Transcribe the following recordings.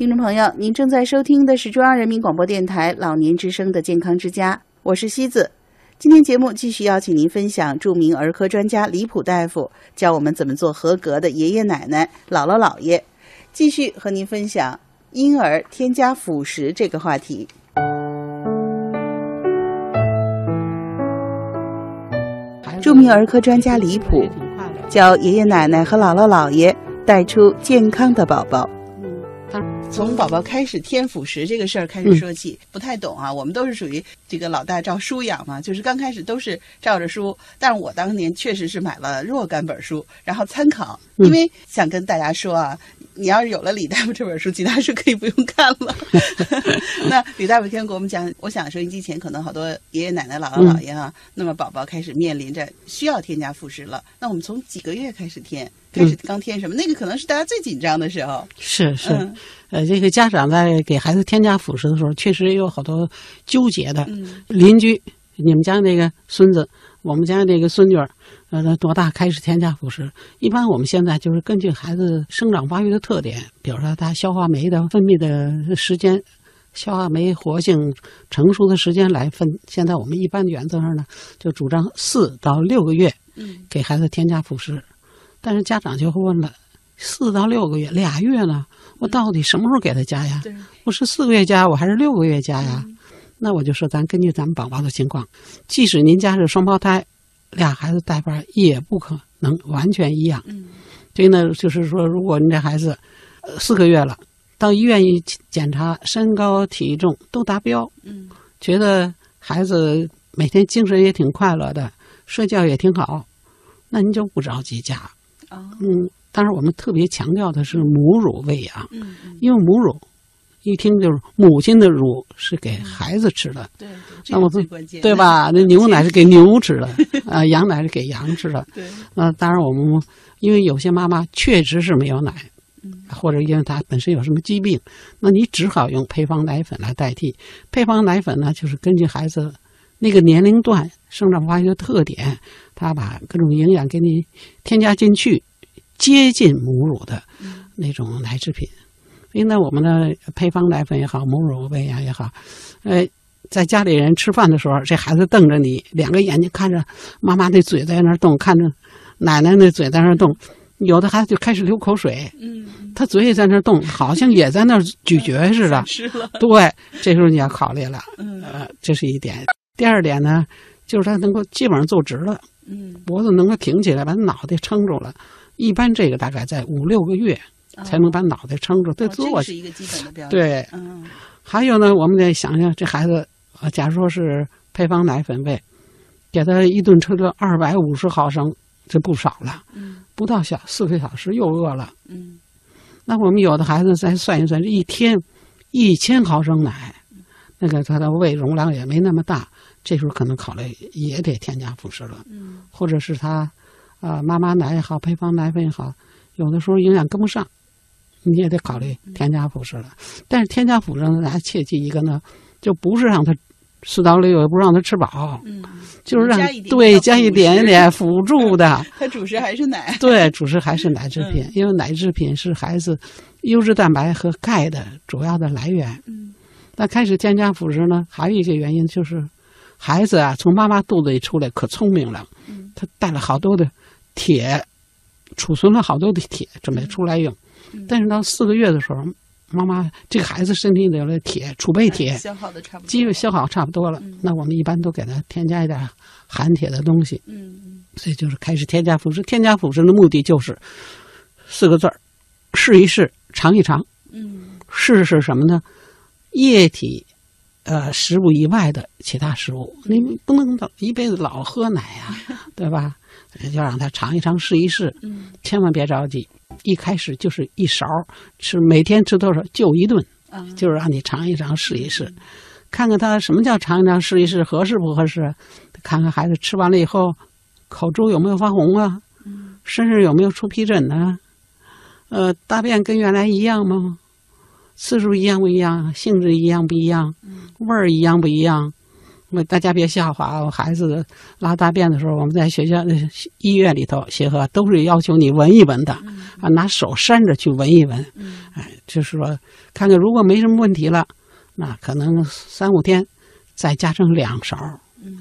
听众朋友，您正在收听的是中央人民广播电台老年之声的健康之家，我是西子。今天节目继续邀请您分享著名儿科专家李普大夫教我们怎么做合格的爷爷奶奶、姥姥姥爷，继续和您分享婴儿添加辅食这个话题。著名儿科专家李普教爷爷奶奶和姥姥姥爷带出健康的宝宝。从宝宝开始添辅食这个事儿开始说起，不太懂啊。我们都是属于这个老大照书养嘛，就是刚开始都是照着书。但是我当年确实是买了若干本书，然后参考，因为想跟大家说啊，你要是有了李大夫这本书，其他书可以不用看了。那李大夫先给我们讲，我想收音机前可能好多爷爷奶奶、姥姥姥爷啊，那么宝宝开始面临着需要添加辅食了。那我们从几个月开始添？开始刚添什么？那个可能是大家最紧张的时候。是是，呃，这个家长在给孩子添加辅食的时候，确实也有好多纠结的。邻居，你们家那个孙子，我们家这个孙女儿，呃，多大开始添加辅食？一般我们现在就是根据孩子生长发育的特点，比如说他消化酶的分泌的时间，消化酶活性成熟的时间来分。现在我们一般原则上呢，就主张四到六个月，给孩子添加辅食。但是家长就会问了：四到六个月，俩月呢？我到底什么时候给他加呀？我是四个月加，我还是六个月加呀？那我就说，咱根据咱们宝宝的情况，即使您家是双胞胎，俩孩子带班也不可能完全一样。所以呢，就是说，如果您这孩子四个月了，到医院一检查，身高体重都达标，觉得孩子每天精神也挺快乐的，睡觉也挺好，那您就不着急加。嗯，但是我们特别强调的是母乳喂养，嗯，因为母乳一听就是母亲的乳是给孩子吃的，对，那我最关键，对吧？那牛奶是给牛吃的，啊，羊奶是给羊吃的，对。那当然我们因为有些妈妈确实是没有奶，嗯，或者因为她本身有什么疾病，那你只好用配方奶粉来代替。配方奶粉呢，就是根据孩子那个年龄段生长发育的特点。他把各种营养给你添加进去，接近母乳的那种奶制品。所以呢，我们的配方奶粉也好，母乳喂养也好，呃，在家里人吃饭的时候，这孩子瞪着你，两个眼睛看着妈妈那嘴在那动，看着奶奶那嘴在那动，有的孩子就开始流口水，嗯，他嘴也在那动，好像也在那咀嚼似的。是了，对，这时候你要考虑了，呃，这是一点。第二点呢，就是他能够基本上坐直了。嗯，脖子能够挺起来，把脑袋撑住了。一般这个大概在五六个月才能把脑袋撑住。对这做是一个基本的标准。对，嗯。还有呢，我们得想想这孩子，假如说是配方奶粉喂，给他一顿吃了二百五十毫升，这不少了。嗯。不到小四个小时又饿了。嗯。那我们有的孩子再算一算，这一天一千毫升奶，那个他的胃容量也没那么大。这时候可能考虑也得添加辅食了，嗯，或者是他，啊，妈妈奶也好，配方奶粉也好，有的时候营养跟不上，你也得考虑添加辅食了。但是添加辅食呢，大家切记一个呢，就不是让他四到六，也不让他吃饱，嗯，就是让对加一点点 辅助的。他 主食还是奶，对，主食还是奶制品，因为奶制品是孩子优质蛋白和钙的主要的来源。嗯，那开始添加辅食呢，还有一个原因就是。孩子啊，从妈妈肚子里出来可聪明了，他带了好多的铁，储存了好多的铁，准备出来用。但是到四个月的时候，妈妈这个孩子身体里的铁储备铁消耗的差不多，基本消耗差不多了。那我们一般都给他添加一点含铁的东西。嗯所以就是开始添加辅食。添加辅食的目的就是四个字儿：试一试，尝一尝。嗯，试试什么呢？液体。呃，食物以外的其他食物，你不能一辈子老喝奶呀，对吧？要让他尝一尝，试一试。嗯，千万别着急，一开始就是一勺吃，每天吃多少就一顿，就是让你尝一尝，试一试，看看他什么叫尝一尝，试一试合适不合适？看看孩子吃完了以后，口珠有没有发红啊？身上有没有出皮疹呢？呃，大便跟原来一样吗？次数一样不一样？性质一样不一样？味儿一样不一样？大家别笑话啊！孩子拉大便的时候，我们在学校、医院里头协和都是要求你闻一闻的，啊，拿手扇着去闻一闻，哎，就是说看看如果没什么问题了，那可能三五天再加上两勺，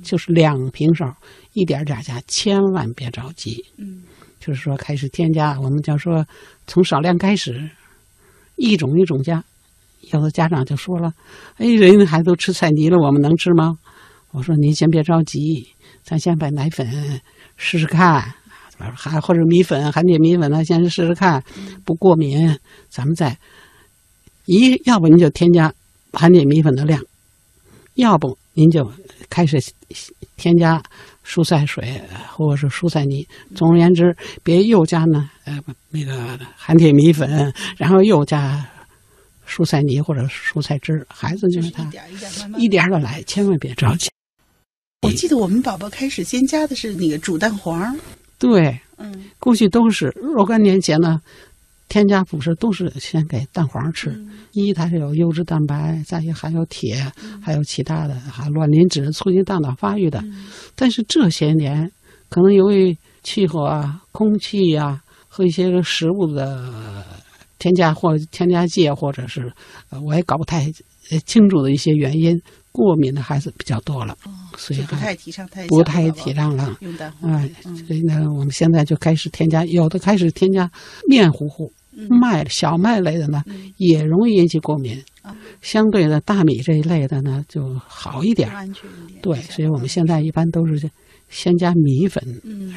就是两瓶勺，一点点加，千万别着急。嗯，就是说开始添加，我们叫说从少量开始，一种一种加。有的家长就说了：“哎，人家孩子都吃菜泥了，我们能吃吗？”我说：“您先别着急，咱先把奶粉试试看，还或者米粉、含铁米粉呢，先试试看，不过敏，咱们再一要不您就添加含铁米粉的量，要不您就开始添加蔬菜水或者是蔬菜泥。总而言之，别又加呢呃那个含铁米粉，然后又加。”蔬菜泥或者蔬菜汁，孩子就是他一点一点的来，千万别着急。我记得我们宝宝开始先加的是那个煮蛋黄。对，嗯，过去都是若干年前呢，添加辅食都是先给蛋黄吃。一，它是有优质蛋白，再一含有铁，还有其他的哈卵磷脂，促进大脑发育的。但是这些年，可能由于气候啊、空气呀和一些食物的。添加或添加剂，或者是，呃，我也搞不太清楚的一些原因，过敏的孩子比较多了，所以不太提倡太不太提倡了。用蛋黄，所以呢，我们现在就开始添加，有的开始添加面糊糊、麦小麦类的呢，也容易引起过敏。相对的大米这一类的呢，就好一点，安全一点。对，所以我们现在一般都是先加米粉，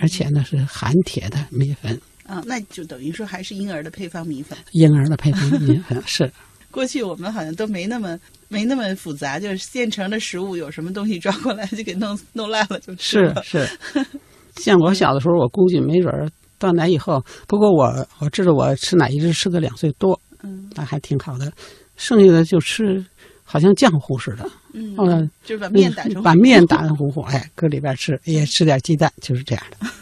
而且呢是含铁的米粉。啊，那就等于说还是婴儿的配方米粉。婴儿的配方米粉是。过去我们好像都没那么没那么复杂，就是现成的食物，有什么东西抓过来就给弄弄烂了就吃了。是是。像我小的时候，我估计没准儿断奶以后，不过我我知道我吃奶一直吃到两岁多，嗯，那还挺好的。剩下的就吃，好像浆糊似的。嗯，就是把面打成把面打成糊糊，哎，搁里边吃，也吃点鸡蛋，就是这样的。